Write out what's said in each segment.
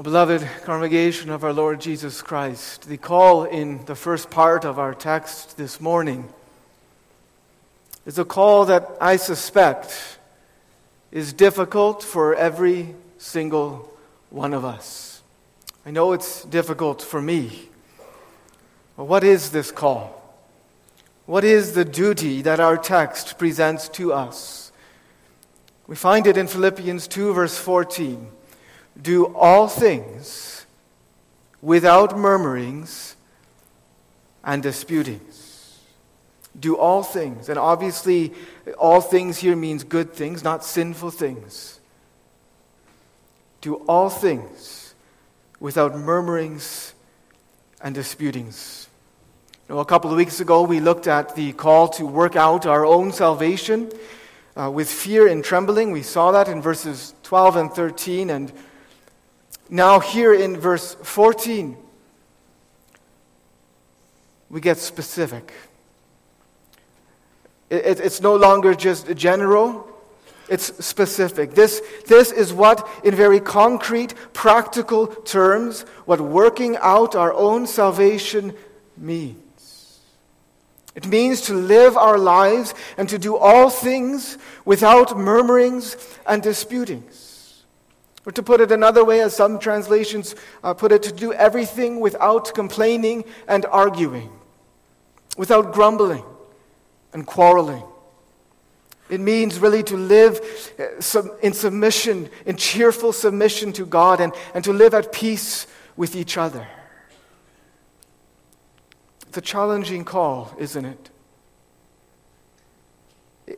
Beloved congregation of our Lord Jesus Christ, the call in the first part of our text this morning is a call that I suspect is difficult for every single one of us. I know it's difficult for me. But what is this call? What is the duty that our text presents to us? We find it in Philippians 2, verse 14. Do all things without murmurings and disputings. Do all things. And obviously, all things here means good things, not sinful things. Do all things without murmurings and disputings. You know, a couple of weeks ago, we looked at the call to work out our own salvation uh, with fear and trembling. We saw that in verses 12 and 13. And now, here in verse 14, we get specific. It, it, it's no longer just general, it's specific. This, this is what, in very concrete, practical terms, what working out our own salvation means. It means to live our lives and to do all things without murmurings and disputings. Or to put it another way, as some translations uh, put it, to do everything without complaining and arguing, without grumbling and quarreling. It means really to live uh, in submission, in cheerful submission to God, and, and to live at peace with each other. It's a challenging call, isn't it?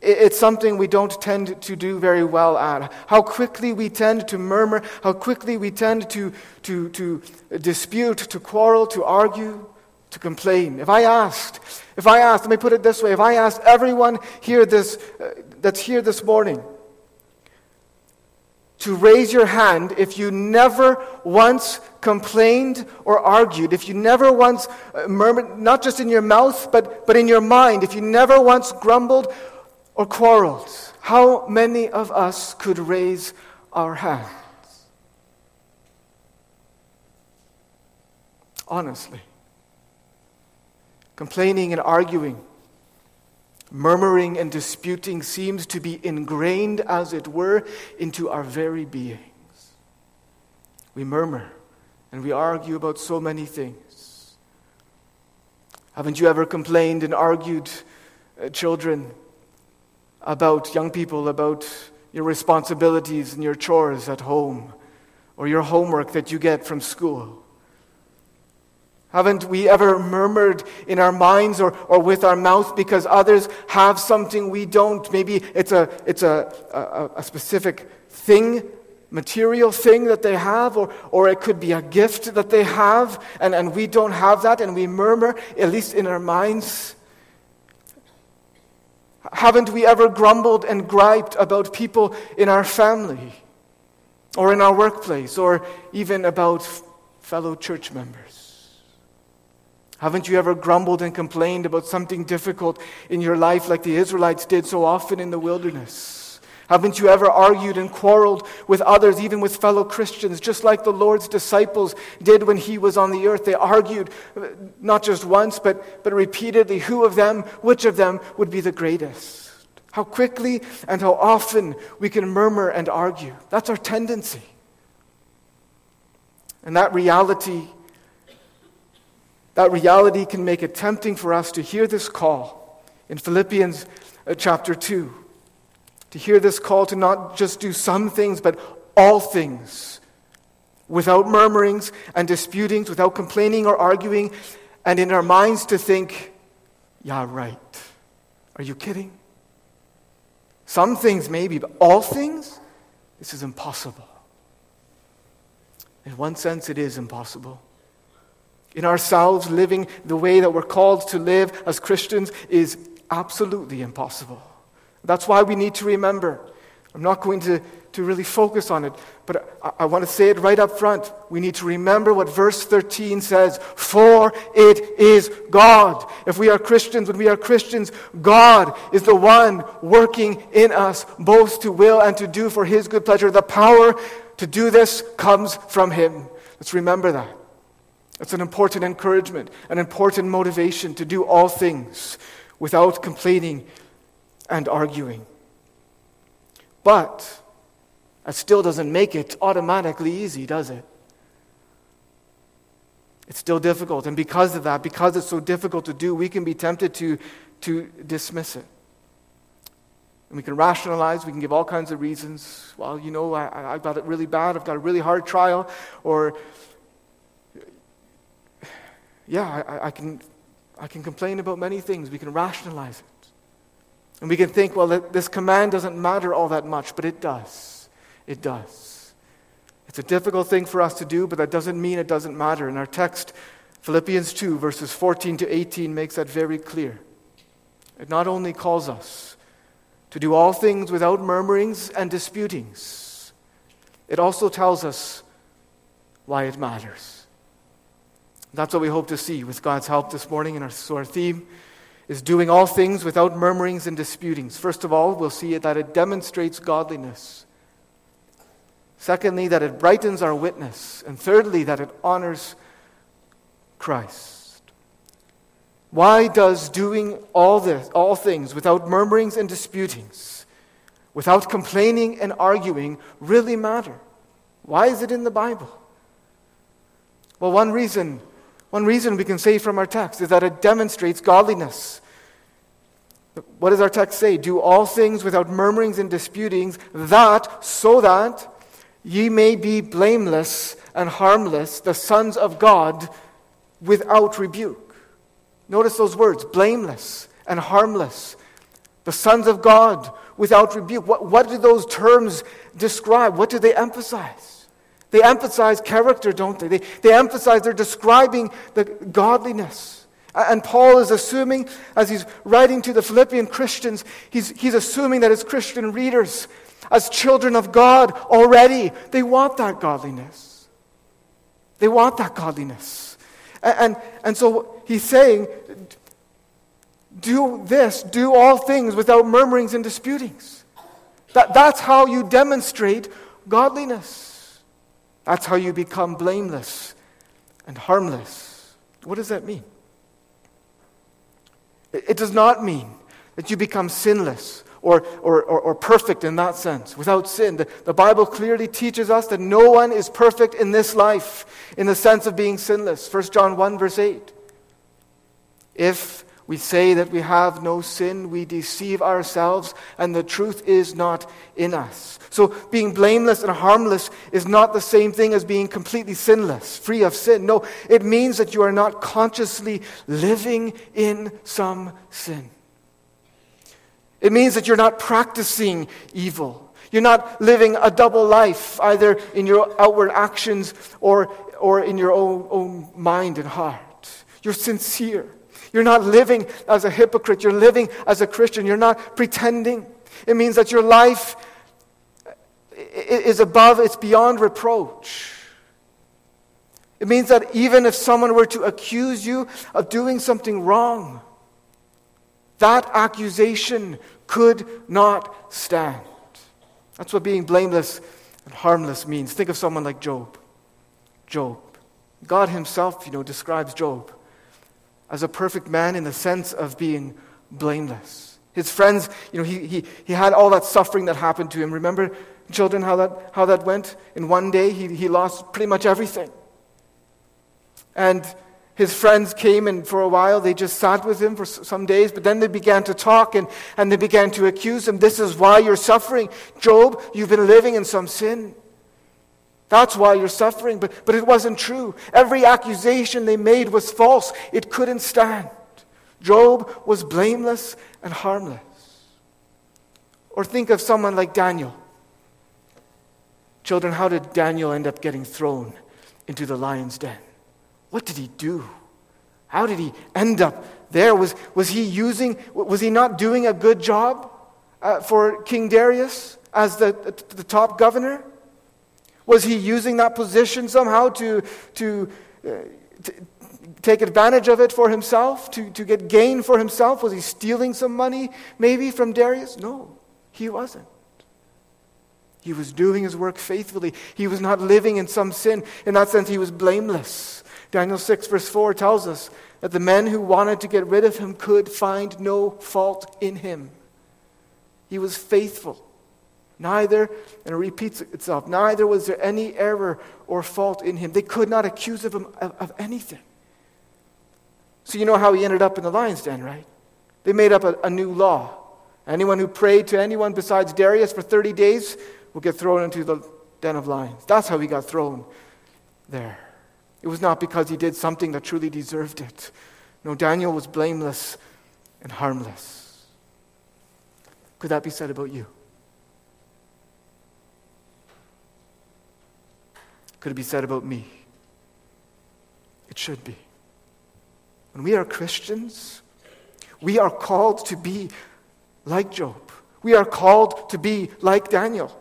It's something we don't tend to do very well at. How quickly we tend to murmur, how quickly we tend to, to, to dispute, to quarrel, to argue, to complain. If I asked, if I asked, let me put it this way if I asked everyone here this, uh, that's here this morning, to raise your hand if you never once complained or argued, if you never once uh, murmured, not just in your mouth, but, but in your mind, if you never once grumbled or quarreled. How many of us could raise our hands? Honestly. Complaining and arguing Murmuring and disputing seems to be ingrained, as it were, into our very beings. We murmur and we argue about so many things. Haven't you ever complained and argued, uh, children, about young people, about your responsibilities and your chores at home, or your homework that you get from school? Haven't we ever murmured in our minds or, or with our mouth because others have something we don't? Maybe it's a, it's a, a, a specific thing, material thing that they have, or, or it could be a gift that they have, and, and we don't have that, and we murmur, at least in our minds. Haven't we ever grumbled and griped about people in our family, or in our workplace, or even about fellow church members? Haven't you ever grumbled and complained about something difficult in your life like the Israelites did so often in the wilderness? Haven't you ever argued and quarreled with others, even with fellow Christians, just like the Lord's disciples did when he was on the earth? They argued uh, not just once, but, but repeatedly who of them, which of them would be the greatest. How quickly and how often we can murmur and argue. That's our tendency. And that reality that reality can make it tempting for us to hear this call in Philippians uh, chapter 2. To hear this call to not just do some things, but all things, without murmurings and disputings, without complaining or arguing, and in our minds to think, yeah, right. Are you kidding? Some things maybe, but all things? This is impossible. In one sense, it is impossible in ourselves, living the way that we're called to live as Christians is absolutely impossible. That's why we need to remember I'm not going to, to really focus on it, but I, I want to say it right up front. We need to remember what verse 13 says For it is God. If we are Christians, when we are Christians, God is the one working in us, both to will and to do for His good pleasure. The power to do this comes from Him. Let's remember that. It's an important encouragement, an important motivation to do all things without complaining and arguing. But that still doesn't make it automatically easy, does it? It's still difficult. And because of that, because it's so difficult to do, we can be tempted to, to dismiss it. And we can rationalize, we can give all kinds of reasons. Well, you know, I, I've got it really bad, I've got a really hard trial, or, yeah, I, I, can, I can complain about many things. We can rationalize it. And we can think, well, this command doesn't matter all that much, but it does. It does. It's a difficult thing for us to do, but that doesn't mean it doesn't matter. In our text, Philippians 2, verses 14 to 18, makes that very clear. It not only calls us to do all things without murmurings and disputings, it also tells us why it matters. That's what we hope to see with God's help this morning in our, so our theme is doing all things without murmurings and disputings. First of all, we'll see that it demonstrates godliness. Secondly, that it brightens our witness. And thirdly, that it honors Christ. Why does doing all this, all things without murmurings and disputings, without complaining and arguing, really matter? Why is it in the Bible? Well, one reason one reason we can say from our text is that it demonstrates godliness. What does our text say? Do all things without murmurings and disputings, that, so that ye may be blameless and harmless, the sons of God, without rebuke. Notice those words blameless and harmless, the sons of God, without rebuke. What, what do those terms describe? What do they emphasize? They emphasize character, don't they? They, they emphasize, they're describing the godliness. And Paul is assuming, as he's writing to the Philippian Christians, he's, he's assuming that as Christian readers, as children of God already, they want that godliness. They want that godliness. And, and, and so he's saying, do this, do all things without murmurings and disputings. That, that's how you demonstrate godliness. That's how you become blameless and harmless. What does that mean? It does not mean that you become sinless or, or, or, or, perfect in that sense, without sin. The, the Bible clearly teaches us that no one is perfect in this life in the sense of being sinless. 1 John 1, verse 8. If we say that we have no sin, we deceive ourselves, and the truth is not in us. So, being blameless and harmless is not the same thing as being completely sinless, free of sin. No, it means that you are not consciously living in some sin. It means that you're not practicing evil. You're not living a double life, either in your outward actions or, or in your own, own mind and heart. You're sincere. You're not living as a hypocrite. You're living as a Christian. You're not pretending. It means that your life is above, it's beyond reproach. It means that even if someone were to accuse you of doing something wrong, that accusation could not stand. That's what being blameless and harmless means. Think of someone like Job. Job. God Himself, you know, describes Job as a perfect man in the sense of being blameless. His friends, you know, he, he, he had all that suffering that happened to him. Remember, children, how that, how that went? In one day, he, he lost pretty much everything. And his friends came, and for a while, they just sat with him for some days, but then they began to talk and, and they began to accuse him. This is why you're suffering. Job, you've been living in some sin. That's why you're suffering. But, but it wasn't true. Every accusation they made was false, it couldn't stand. Job was blameless and harmless. Or think of someone like Daniel. Children, how did Daniel end up getting thrown into the lion's den? What did he do? How did he end up there? Was, was he using, was he not doing a good job uh, for King Darius? as the, the top governor? Was he using that position somehow to, to, uh, to take advantage of it for himself, to, to get gain for himself? Was he stealing some money maybe from Darius? No, he wasn't. He was doing his work faithfully. He was not living in some sin. In that sense, he was blameless. Daniel 6, verse 4 tells us that the men who wanted to get rid of him could find no fault in him. He was faithful. Neither, and it repeats itself, neither was there any error or fault in him. They could not accuse of him of, of anything. So you know how he ended up in the lion's den, right? They made up a, a new law. Anyone who prayed to anyone besides Darius for 30 days will get thrown into the den of lions. That's how he got thrown there. It was not because he did something that truly deserved it. No, Daniel was blameless and harmless. Could that be said about you? Could it be said about me? It should be. When we are Christians, we are called to be like Job. We are called to be like Daniel.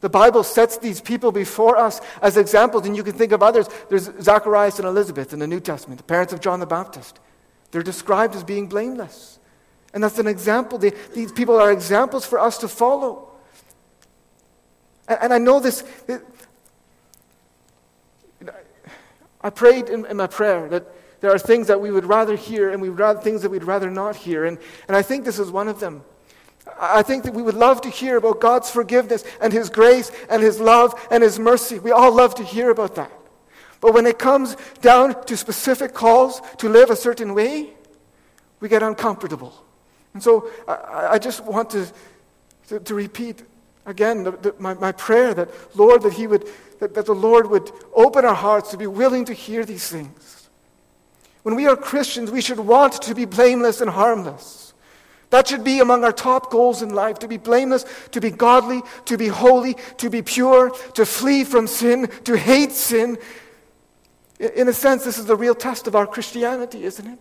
The Bible sets these people before us as examples, and you can think of others. There's Zacharias and Elizabeth in the New Testament, the parents of John the Baptist. They're described as being blameless. And that's an example. They, these people are examples for us to follow. And, and I know this. It, I prayed in, in, my prayer that there are things that we would rather hear and we would rather things that we'd rather not hear. And, and I think this is one of them. I think that we would love to hear about God's forgiveness and His grace and His love and His mercy. We all love to hear about that. But when it comes down to specific calls to live a certain way, we get uncomfortable. And so I, I just want to, to, to repeat again the, the, my, my prayer that, Lord, that, he would, that, that the Lord would open our hearts to be willing to hear these things. When we are Christians, we should want to be blameless and harmless. That should be among our top goals in life to be blameless, to be godly, to be holy, to be pure, to flee from sin, to hate sin. In a sense, this is the real test of our Christianity, isn't it?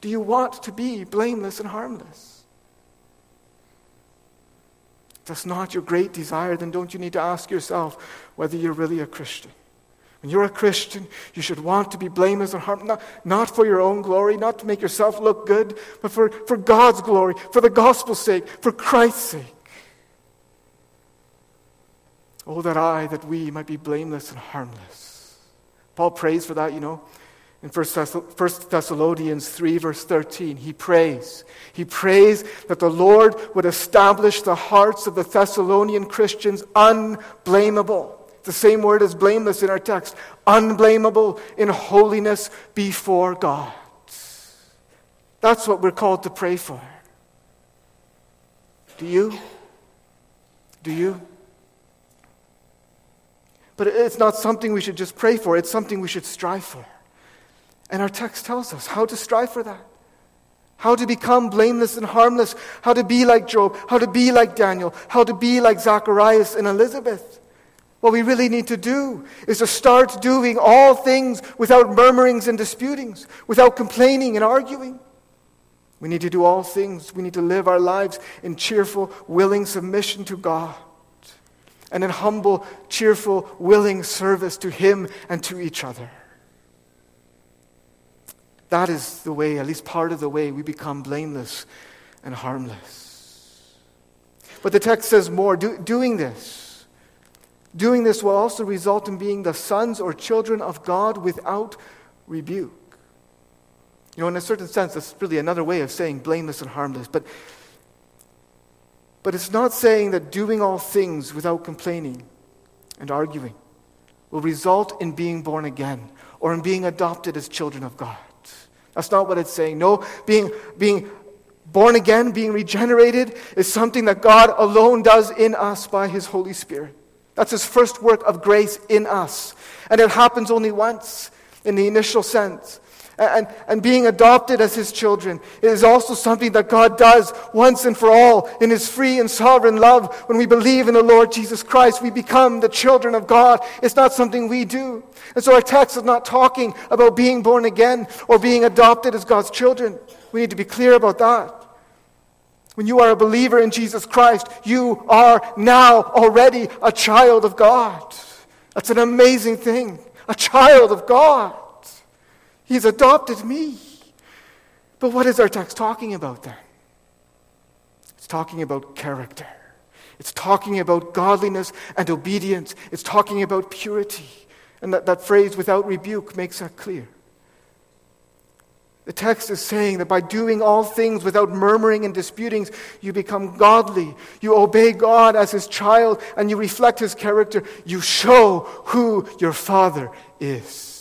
Do you want to be blameless and harmless? If that's not your great desire, then don't you need to ask yourself whether you're really a Christian? When you're a Christian, you should want to be blameless and harmless, not, not for your own glory, not to make yourself look good, but for, for God's glory, for the gospel's sake, for Christ's sake. Oh, that I, that we might be blameless and harmless. Paul prays for that, you know. In 1 Thessalonians 3, verse 13, he prays. He prays that the Lord would establish the hearts of the Thessalonian Christians unblameable the same word as blameless in our text. Unblameable in holiness before God. That's what we're called to pray for. Do you? Do you? But it's not something we should just pray for, it's something we should strive for. And our text tells us how to strive for that. How to become blameless and harmless, how to be like Job, how to be like Daniel, how to be like Zacharias and Elizabeth. What we really need to do is to start doing all things without murmurings and disputings, without complaining and arguing. We need to do all things. We need to live our lives in cheerful, willing submission to God and in humble, cheerful, willing service to Him and to each other. That is the way, at least part of the way, we become blameless and harmless. But the text says more. Do, doing this, Doing this will also result in being the sons or children of God without rebuke. You know, in a certain sense, that's really another way of saying blameless and harmless. But, but it's not saying that doing all things without complaining and arguing will result in being born again or in being adopted as children of God. That's not what it's saying. No, being, being born again, being regenerated, is something that God alone does in us by His Holy Spirit. That's his first work of grace in us. And it happens only once in the initial sense. And, and being adopted as his children is also something that God does once and for all in his free and sovereign love. When we believe in the Lord Jesus Christ, we become the children of God. It's not something we do. And so our text is not talking about being born again or being adopted as God's children. We need to be clear about that. When you are a believer in Jesus Christ, you are now already a child of God. That's an amazing thing. A child of God. He's adopted me. But what is our text talking about then? It's talking about character. It's talking about godliness and obedience. It's talking about purity. And that, that phrase, without rebuke, makes that clear. The text is saying that by doing all things without murmuring and disputings, you become godly. You obey God as His child and you reflect His character. You show who your Father is.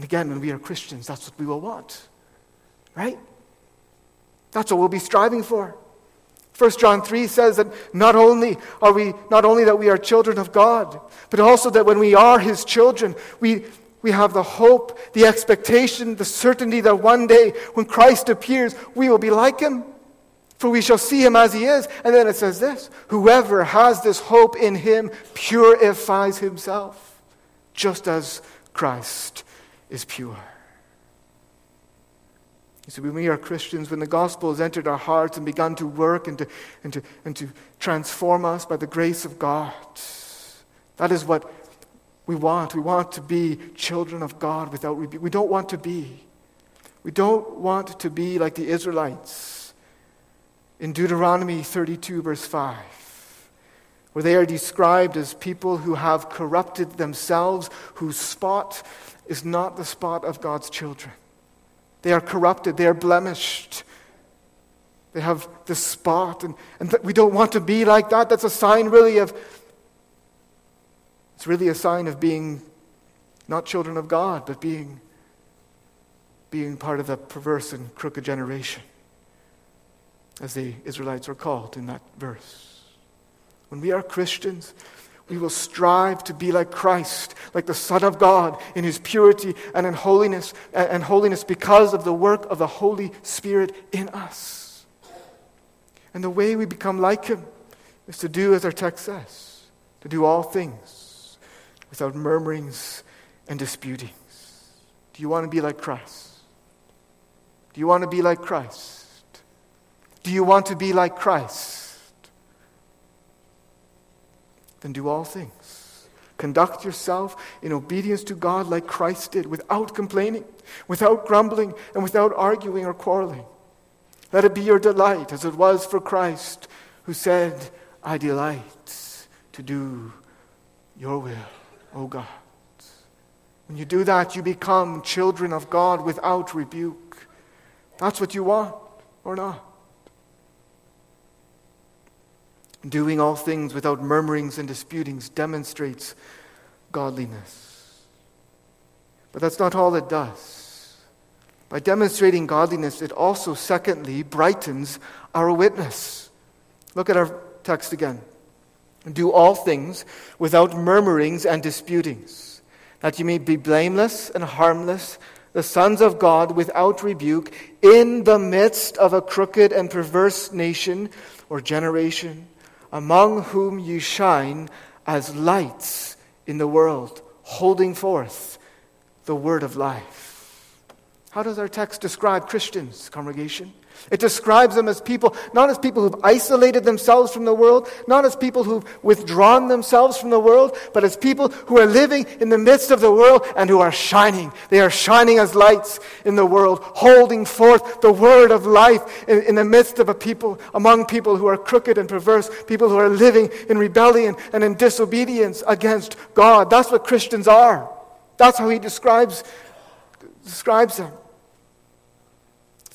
And again, when we are Christians, that's what we will want. Right? That's what we'll be striving for. 1 John 3 says that not only are we not only that we are children of God, but also that when we are his children, we we have the hope, the expectation, the certainty that one day when Christ appears, we will be like him. For we shall see him as he is. And then it says this Whoever has this hope in him purifies himself, just as Christ is pure. See, when we are Christians, when the gospel has entered our hearts and begun to work and to, and to, and to transform us by the grace of God, that is what we want. We want to be children of God without rebuke. We don't want to be. We don't want to be like the Israelites in Deuteronomy 32, verse 5, where they are described as people who have corrupted themselves, whose spot is not the spot of God's children. They are corrupted, they are blemished. They have the spot, and, and we don't want to be like that. That's a sign, really, of it's really a sign of being not children of God, but being, being part of the perverse and crooked generation, as the Israelites are called in that verse. When we are Christians, we will strive to be like Christ, like the Son of God, in his purity and in holiness, and holiness because of the work of the Holy Spirit in us. And the way we become like him is to do as our text says, to do all things without murmurings and disputings. Do you want to be like Christ? Do you want to be like Christ? Do you want to be like Christ? Then do all things. Conduct yourself in obedience to God like Christ did, without complaining, without grumbling, and without arguing or quarreling. Let it be your delight, as it was for Christ, who said, I delight to do your will O God. When you do that, you become children of God without rebuke. That's what you want, or not. Doing all things without murmurings and disputings demonstrates godliness. But that's not all it does. By demonstrating godliness, it also, secondly, brightens our witness. Look at our text again. Do all things without murmurings and disputings, that you may be blameless and harmless, the sons of God without rebuke, in the midst of a crooked and perverse nation or generation, among whom you shine as lights in the world, holding forth the word of life. How does our text describe Christians, congregation? It describes them as people, not as people who've isolated themselves from the world, not as people who've withdrawn themselves from the world, but as people who are living in the midst of the world and who are shining. They are shining as lights in the world, holding forth the word of life in, in the midst of a people, among people who are crooked and perverse, people who are living in rebellion and in disobedience against God. That's what Christians are. That's how he describes, describes them.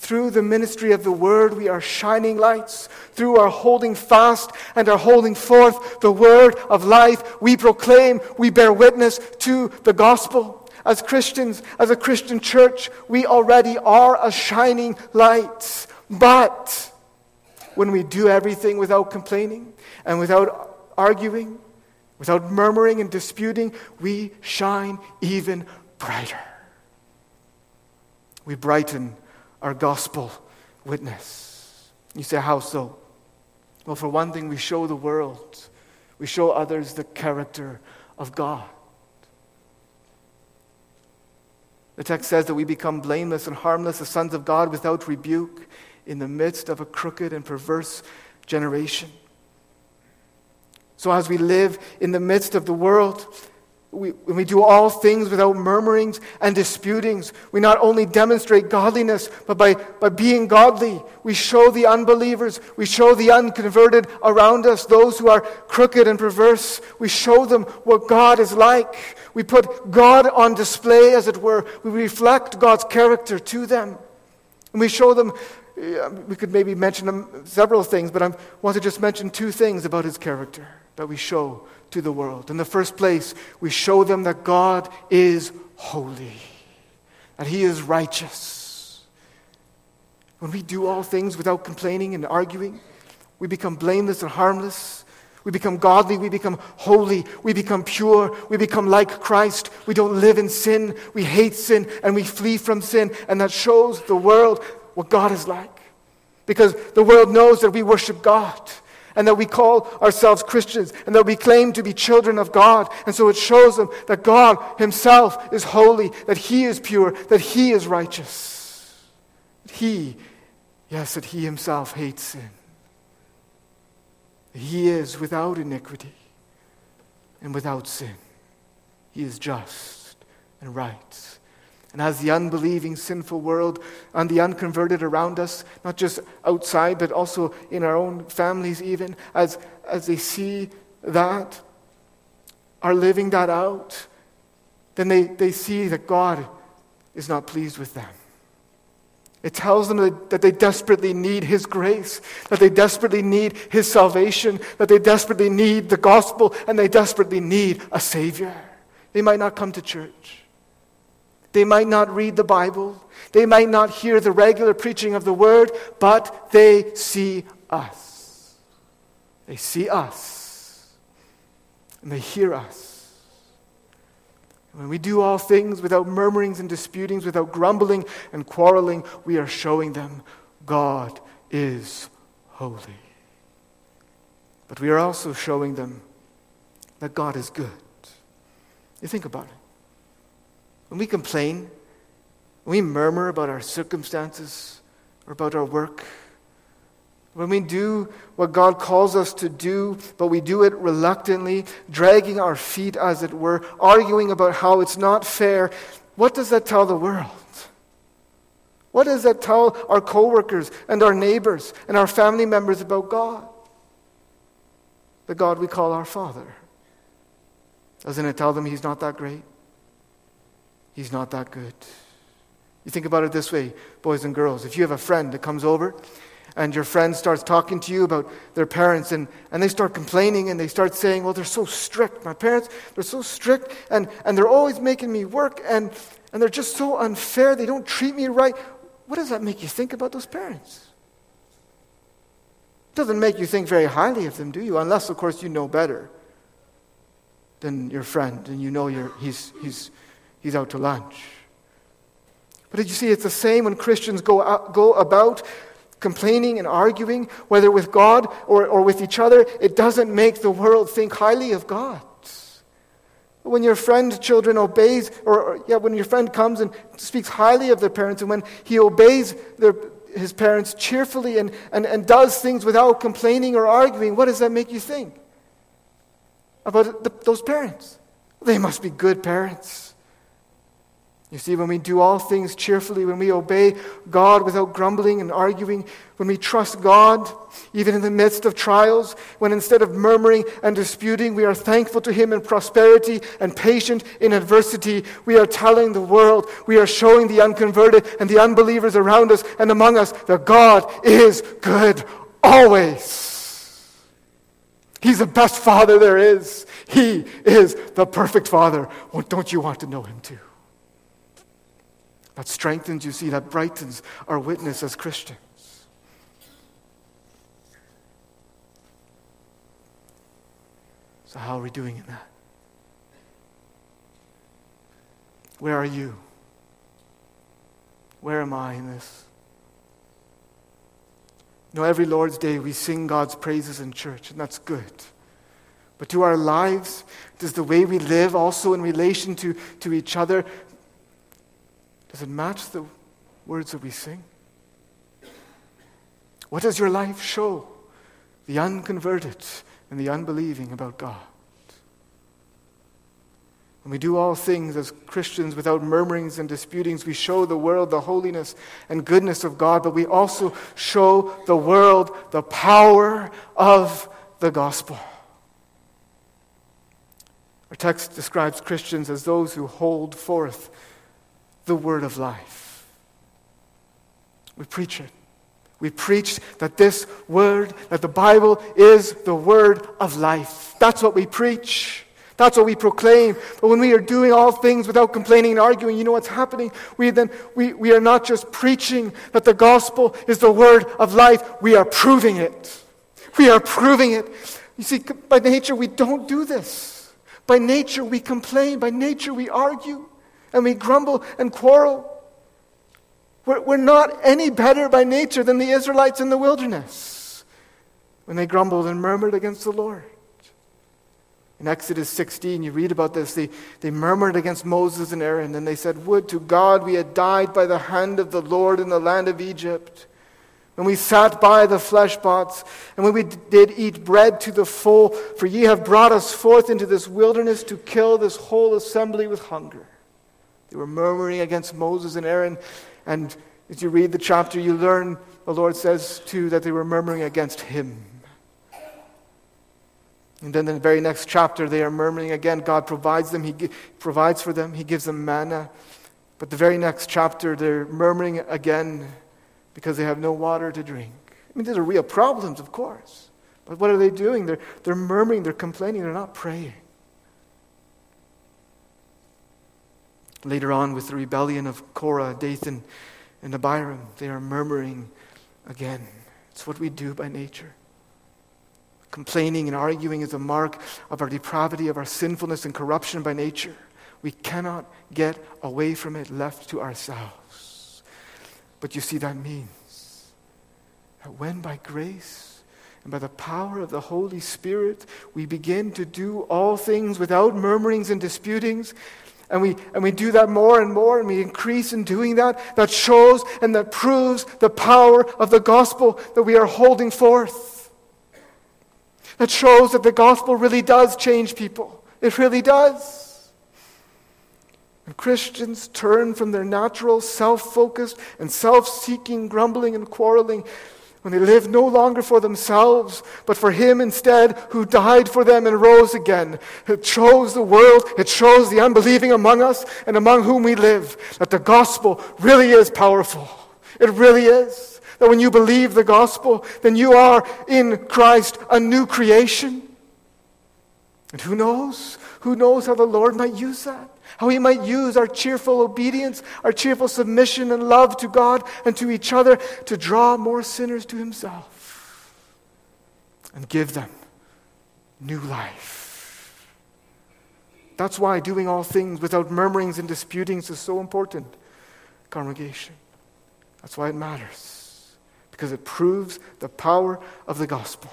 Through the ministry of the word, we are shining lights. Through our holding fast and our holding forth the word of life, we proclaim, we bear witness to the gospel. As Christians, as a Christian church, we already are a shining light. But when we do everything without complaining and without arguing, without murmuring and disputing, we shine even brighter. We brighten our gospel witness. You say, How so? Well, for one thing, we show the world, we show others the character of God. The text says that we become blameless and harmless, the sons of God without rebuke, in the midst of a crooked and perverse generation. So, as we live in the midst of the world, we, when we do all things without murmurings and disputings, we not only demonstrate godliness, but by, by being godly, we show the unbelievers, we show the unconverted around us, those who are crooked and perverse, we show them what God is like. We put God on display, as it were. We reflect God's character to them. And we show them, we could maybe mention several things, but I want to just mention two things about his character that we show to the world. In the first place, we show them that God is holy, that He is righteous. When we do all things without complaining and arguing, we become blameless and harmless. We become godly. We become holy. We become pure. We become like Christ. We don't live in sin. We hate sin and we flee from sin. And that shows the world what God is like. Because the world knows that we worship God and that we call ourselves Christians and that we claim to be children of God. And so it shows them that God Himself is holy, that He is pure, that He is righteous. That He, yes, that He Himself hates sin. That He is without iniquity and without sin. He is just and right. And as the unbelieving, sinful world and the unconverted around us, not just outside, but also in our own families, even, as, as they see that, are living that out, then they, they see that God is not pleased with them. It tells them that, that they desperately need His grace, that they desperately need His salvation, that they desperately need the gospel, and they desperately need a Savior. They might not come to church. They might not read the Bible. They might not hear the regular preaching of the word, but they see us. They see us. And they hear us. when we do all things without murmurings and disputings, without grumbling and quarreling, we are showing them God is holy. But we are also showing them that God is good. You think about it. When we complain, when we murmur about our circumstances or about our work, when we do what God calls us to do, but we do it reluctantly, dragging our feet, as it were, arguing about how it's not fair, what does that tell the world? What does that tell our coworkers and our neighbors and our family members about God? The God we call our Father. Doesn't it tell them He's not that great? He's not that good. You think about it this way, boys and girls. If you have a friend that comes over and your friend starts talking to you about their parents and, and they start complaining and they start saying, Well, they're so strict. My parents, they're so strict and, and they're always making me work and, and they're just so unfair. They don't treat me right. What does that make you think about those parents? It doesn't make you think very highly of them, do you? Unless, of course, you know better than your friend and you know he's, he's, he's out to lunch. But did you see, it's the same when Christians go, out, go about complaining and arguing, whether with God or, or with each other. It doesn't make the world think highly of God. When your friend, children, obeys, or, or yeah, when your friend comes and speaks highly of their parents, and when he obeys their, his parents cheerfully and, and, and does things without complaining or arguing, what does that make you think about the, those parents? They must be good parents. You see, when we do all things cheerfully, when we obey God without grumbling and arguing, when we trust God, even in the midst of trials, when instead of murmuring and disputing, we are thankful to Him in prosperity and patient in adversity, we are telling the world, we are showing the unconverted and the unbelievers around us and among us that God is good always. He's the best Father there is. He is the perfect Father. Well, don't you want to know Him too? That strengthens, you see, that brightens our witness as Christians. So, how are we doing in that? Where are you? Where am I in this? You know, every Lord's Day we sing God's praises in church, and that's good. But to our lives, does the way we live also in relation to, to each other, does it match the words that we sing? What does your life show the unconverted and the unbelieving about God? When we do all things as Christians without murmurings and disputings, we show the world the holiness and goodness of God, but we also show the world the power of the gospel. Our text describes Christians as those who hold forth the word of life. We preach it. We preach that this word, that the Bible is the word of life. That's what we preach. That's what we proclaim. But when we are doing all things without complaining and arguing, you know what's happening? We then we, we are not just preaching that the gospel is the word of life, we are proving it. We are proving it. You see, by nature we don't do this. By nature we complain, by nature we argue, and we grumble and quarrel. We're, we're not any better by nature than the Israelites in the wilderness when they grumbled and murmured against the Lord. In Exodus 16, you read about this. They, they murmured against Moses and Aaron, and they said, Would to God we had died by the hand of the Lord in the land of Egypt. When we sat by the flesh pots, and when we did eat bread to the full, for ye have brought us forth into this wilderness to kill this whole assembly with hunger. They were murmuring against Moses and Aaron, and as you read the chapter, you learn the Lord says too that they were murmuring against him. And then in the very next chapter, they are murmuring again. God provides them, He provides for them, He gives them manna. But the very next chapter, they're murmuring again because they have no water to drink. I mean, these are real problems, of course. But what are they doing? They're, they're murmuring, they're complaining, they're not praying. Later on, with the rebellion of Korah, Dathan, and Abiram, they are murmuring again. It's what we do by nature. Complaining and arguing is a mark of our depravity, of our sinfulness and corruption by nature. We cannot get away from it left to ourselves. But you see, that means that when by grace and by the power of the Holy Spirit we begin to do all things without murmurings and disputings, and we, and we do that more and more, and we increase in doing that. That shows and that proves the power of the gospel that we are holding forth. That shows that the gospel really does change people. It really does. When Christians turn from their natural, self focused, and self seeking grumbling and quarreling, when they live no longer for themselves, but for Him instead, who died for them and rose again. It shows the world, it shows the unbelieving among us and among whom we live, that the gospel really is powerful. It really is. That when you believe the gospel, then you are in Christ a new creation. And who knows? Who knows how the Lord might use that? How he might use our cheerful obedience, our cheerful submission and love to God and to each other to draw more sinners to himself and give them new life. That's why doing all things without murmurings and disputings is so important, congregation. That's why it matters because it proves the power of the gospel.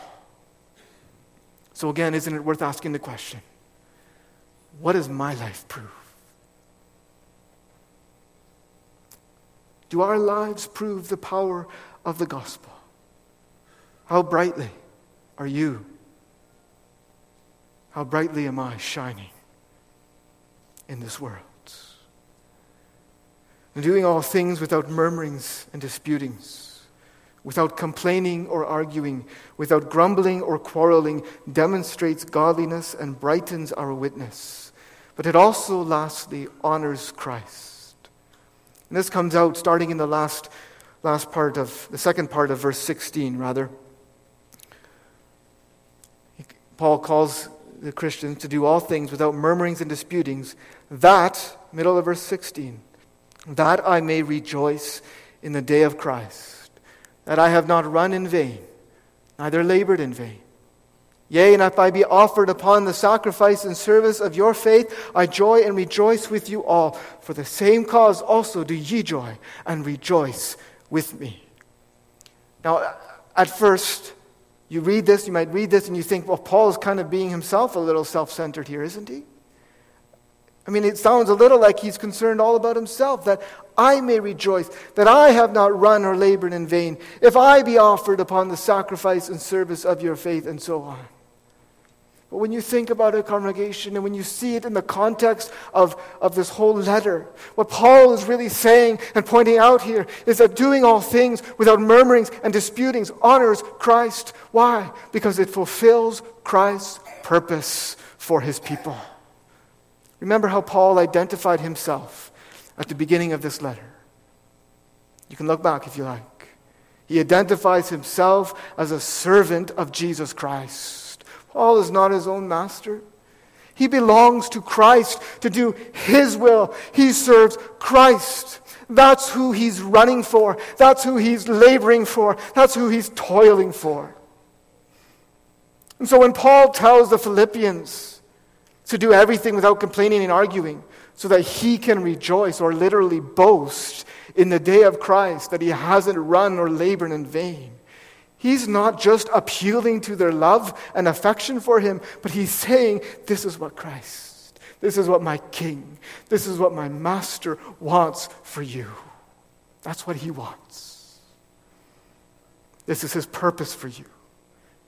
So, again, isn't it worth asking the question what does my life prove? Do our lives prove the power of the gospel? How brightly are you? How brightly am I shining in this world? And doing all things without murmurings and disputings without complaining or arguing, without grumbling or quarreling, demonstrates godliness and brightens our witness. But it also, lastly, honors Christ. And this comes out starting in the last, last part of, the second part of verse 16, rather. Paul calls the Christians to do all things without murmurings and disputings, that, middle of verse 16, that I may rejoice in the day of Christ that I have not run in vain, neither labored in vain. Yea, and if I be offered upon the sacrifice and service of your faith, I joy and rejoice with you all. For the same cause also do ye joy and rejoice with me. Now, at first, you read this, you might read this, and you think, well, Paul is kind of being himself a little self centered here, isn't he? I mean, it sounds a little like he's concerned all about himself, that I may rejoice, that I have not run or labored in vain, if I be offered upon the sacrifice and service of your faith, and so on. But when you think about a congregation and when you see it in the context of, of this whole letter, what Paul is really saying and pointing out here is that doing all things without murmurings and disputings honors Christ. Why? Because it fulfills Christ's purpose for his people. Remember how Paul identified himself at the beginning of this letter. You can look back if you like. He identifies himself as a servant of Jesus Christ. Paul is not his own master. He belongs to Christ to do his will. He serves Christ. That's who he's running for. That's who he's laboring for. That's who he's toiling for. And so when Paul tells the Philippians to do everything without complaining and arguing, so that he can rejoice or literally boast in the day of Christ that he hasn't run or labored in vain, He's not just appealing to their love and affection for him, but he's saying, This is what Christ, this is what my King, this is what my Master wants for you. That's what he wants. This is his purpose for you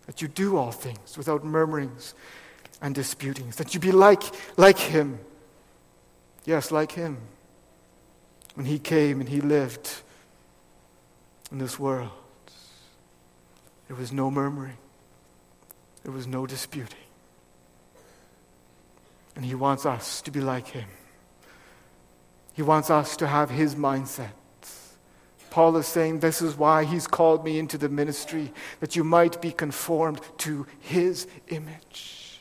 that you do all things without murmurings and disputings, that you be like, like him. Yes, like him. When he came and he lived in this world. There was no murmuring, there was no disputing. And He wants us to be like Him. He wants us to have His mindset. Paul is saying, This is why He's called me into the ministry, that you might be conformed to His image.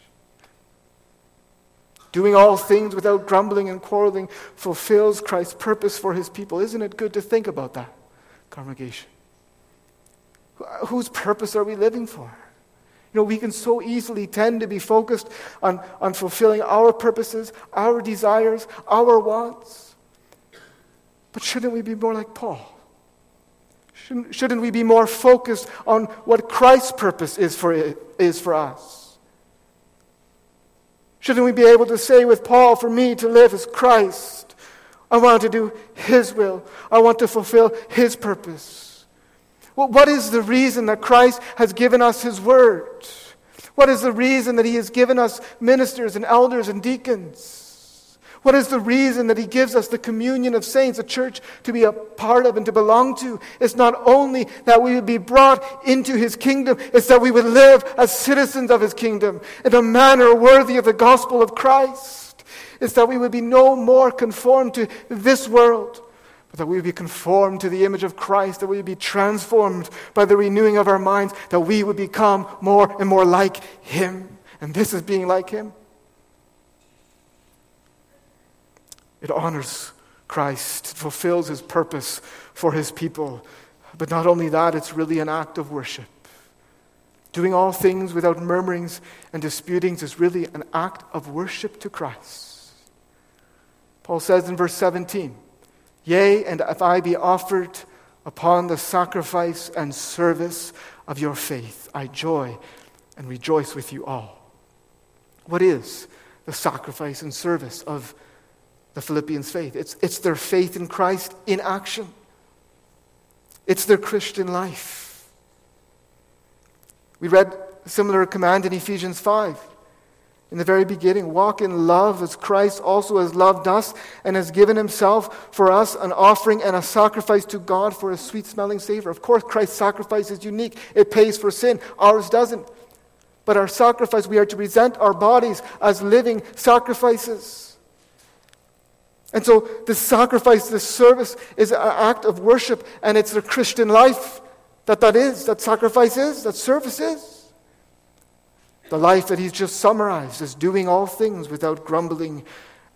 Doing all things without grumbling and quarreling fulfills Christ's purpose for His people. Isn't it good to think about that, congregation? Whose purpose are we living for? You know, we can so easily tend to be focused on, on fulfilling our purposes, our desires, our wants. But shouldn't we be more like Paul? Shouldn't, shouldn't we be more focused on what Christ's purpose is for, is for us? Shouldn't we be able to say with Paul, for me to live is Christ? I want to do His will, I want to fulfill His purpose. Well, what is the reason that Christ has given us His Word? What is the reason that He has given us ministers and elders and deacons? What is the reason that He gives us the communion of saints, a church to be a part of and to belong to? It's not only that we would be brought into His kingdom, it's that we would live as citizens of His kingdom in a manner worthy of the gospel of Christ. It's that we would be no more conformed to this world that we would be conformed to the image of Christ, that we would be transformed by the renewing of our minds, that we would become more and more like Him. And this is being like Him. It honors Christ, it fulfills His purpose for His people. But not only that, it's really an act of worship. Doing all things without murmurings and disputings is really an act of worship to Christ. Paul says in verse 17, Yea, and if I be offered upon the sacrifice and service of your faith, I joy and rejoice with you all. What is the sacrifice and service of the Philippians' faith? It's, it's their faith in Christ in action, it's their Christian life. We read a similar command in Ephesians 5 in the very beginning. Walk in love as Christ also has loved us and has given himself for us an offering and a sacrifice to God for a sweet smelling savor. Of course, Christ's sacrifice is unique, it pays for sin, ours doesn't. But our sacrifice, we are to present our bodies as living sacrifices. And so, this sacrifice, this service is an act of worship, and it's the Christian life that that is, that sacrifice is, that service is. The life that he's just summarized as doing all things without grumbling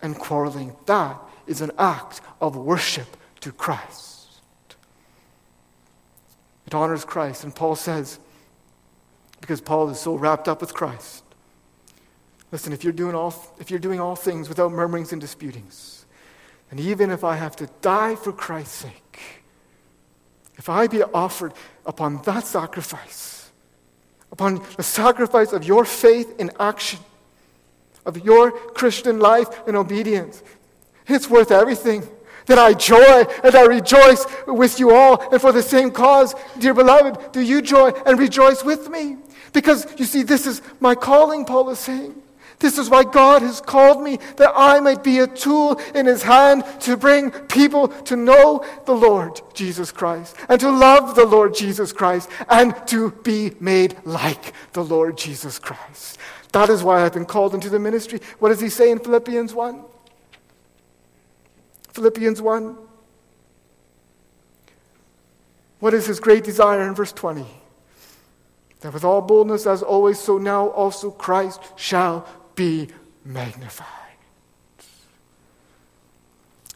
and quarreling. That is an act of worship to Christ. It honors Christ. And Paul says, because Paul is so wrapped up with Christ. Listen, if you're doing all, if you're doing all things without murmurings and disputings, and even if I have to die for Christ's sake, if I be offered upon that sacrifice, upon the sacrifice of your faith in action, of your Christian life and obedience. It's worth everything. That I joy and I rejoice with you all. And for the same cause, dear beloved, do you joy and rejoice with me? Because you see, this is my calling, Paul is saying. This is why God has called me, that I might be a tool in his hand to bring people to know the Lord Jesus Christ and to love the Lord Jesus Christ and to be made like the Lord Jesus Christ. That is why I've been called into the ministry. What does he say in Philippians 1? Philippians 1. What is his great desire in verse 20? That with all boldness, as always, so now also Christ shall be magnified.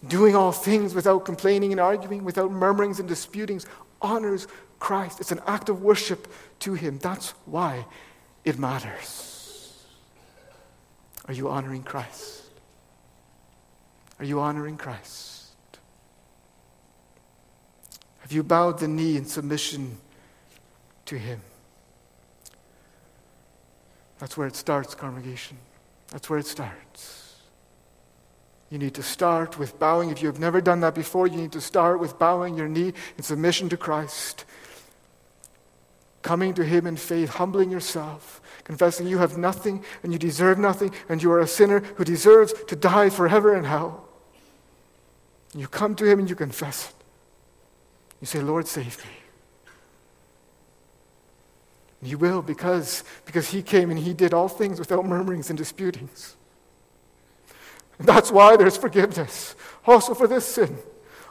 Doing all things without complaining and arguing, without murmurings and disputings, honors Christ. It's an act of worship to Him. That's why it matters. Are you honoring Christ? Are you honoring Christ? Have you bowed the knee in submission to Him? That's where it starts, congregation. That's where it starts. You need to start with bowing. If you have never done that before, you need to start with bowing your knee in submission to Christ. Coming to Him in faith, humbling yourself, confessing you have nothing and you deserve nothing, and you are a sinner who deserves to die forever in hell. You come to Him and you confess it. You say, Lord, save me. You will because, because he came and he did all things without murmurings and disputings. And that's why there's forgiveness. Also for this sin.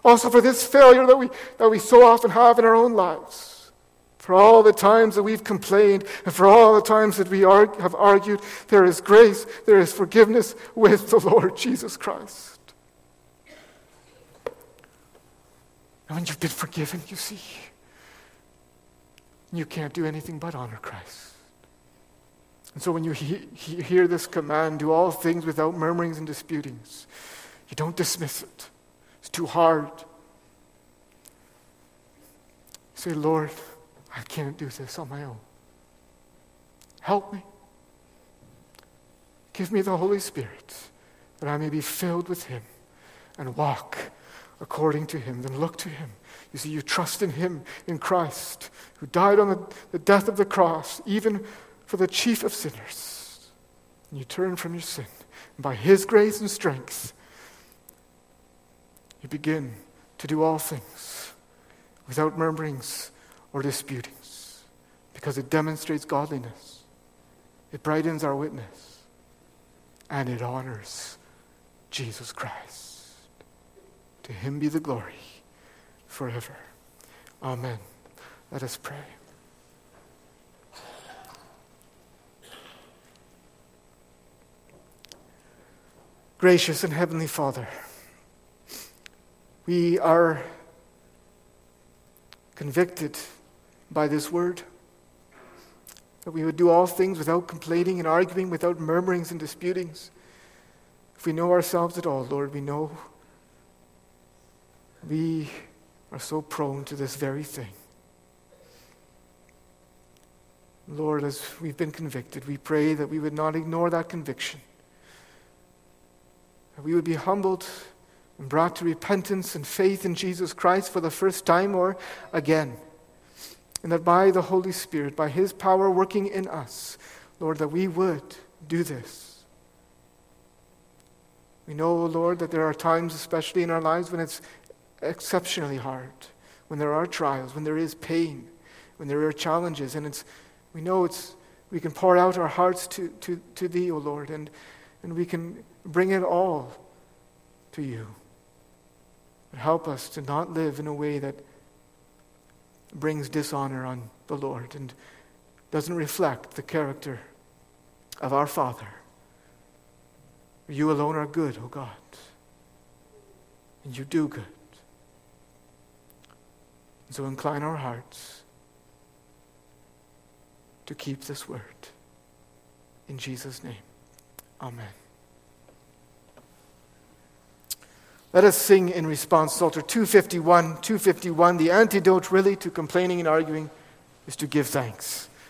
Also for this failure that we, that we so often have in our own lives. For all the times that we've complained and for all the times that we argue, have argued, there is grace, there is forgiveness with the Lord Jesus Christ. And when you've been forgiven, you see, you can't do anything but honor Christ. And so when you he- he hear this command, do all things without murmurings and disputings, you don't dismiss it. It's too hard. say, Lord, I can't do this on my own. Help me. Give me the Holy Spirit that I may be filled with Him and walk according to Him. Then look to Him you see, you trust in Him, in Christ, who died on the, the death of the cross, even for the chief of sinners. And you turn from your sin. And by His grace and strength, you begin to do all things without murmurings or disputings, because it demonstrates godliness, it brightens our witness, and it honors Jesus Christ. To Him be the glory forever. Amen. Let us pray. Gracious and Heavenly Father, we are convicted by this word that we would do all things without complaining and arguing, without murmurings and disputings. If we know ourselves at all, Lord, we know we are so prone to this very thing. Lord, as we've been convicted, we pray that we would not ignore that conviction. That we would be humbled and brought to repentance and faith in Jesus Christ for the first time or again. And that by the Holy Spirit, by His power working in us, Lord, that we would do this. We know, Lord, that there are times, especially in our lives, when it's exceptionally hard, when there are trials, when there is pain, when there are challenges, and it's, we know it's, we can pour out our hearts to, to, to Thee, O Lord, and, and we can bring it all to You. But help us to not live in a way that brings dishonor on the Lord and doesn't reflect the character of our Father. You alone are good, O God, and you do good. And so incline our hearts to keep this word. In Jesus' name, Amen. Let us sing in response, Psalter 251. 251, the antidote really to complaining and arguing is to give thanks.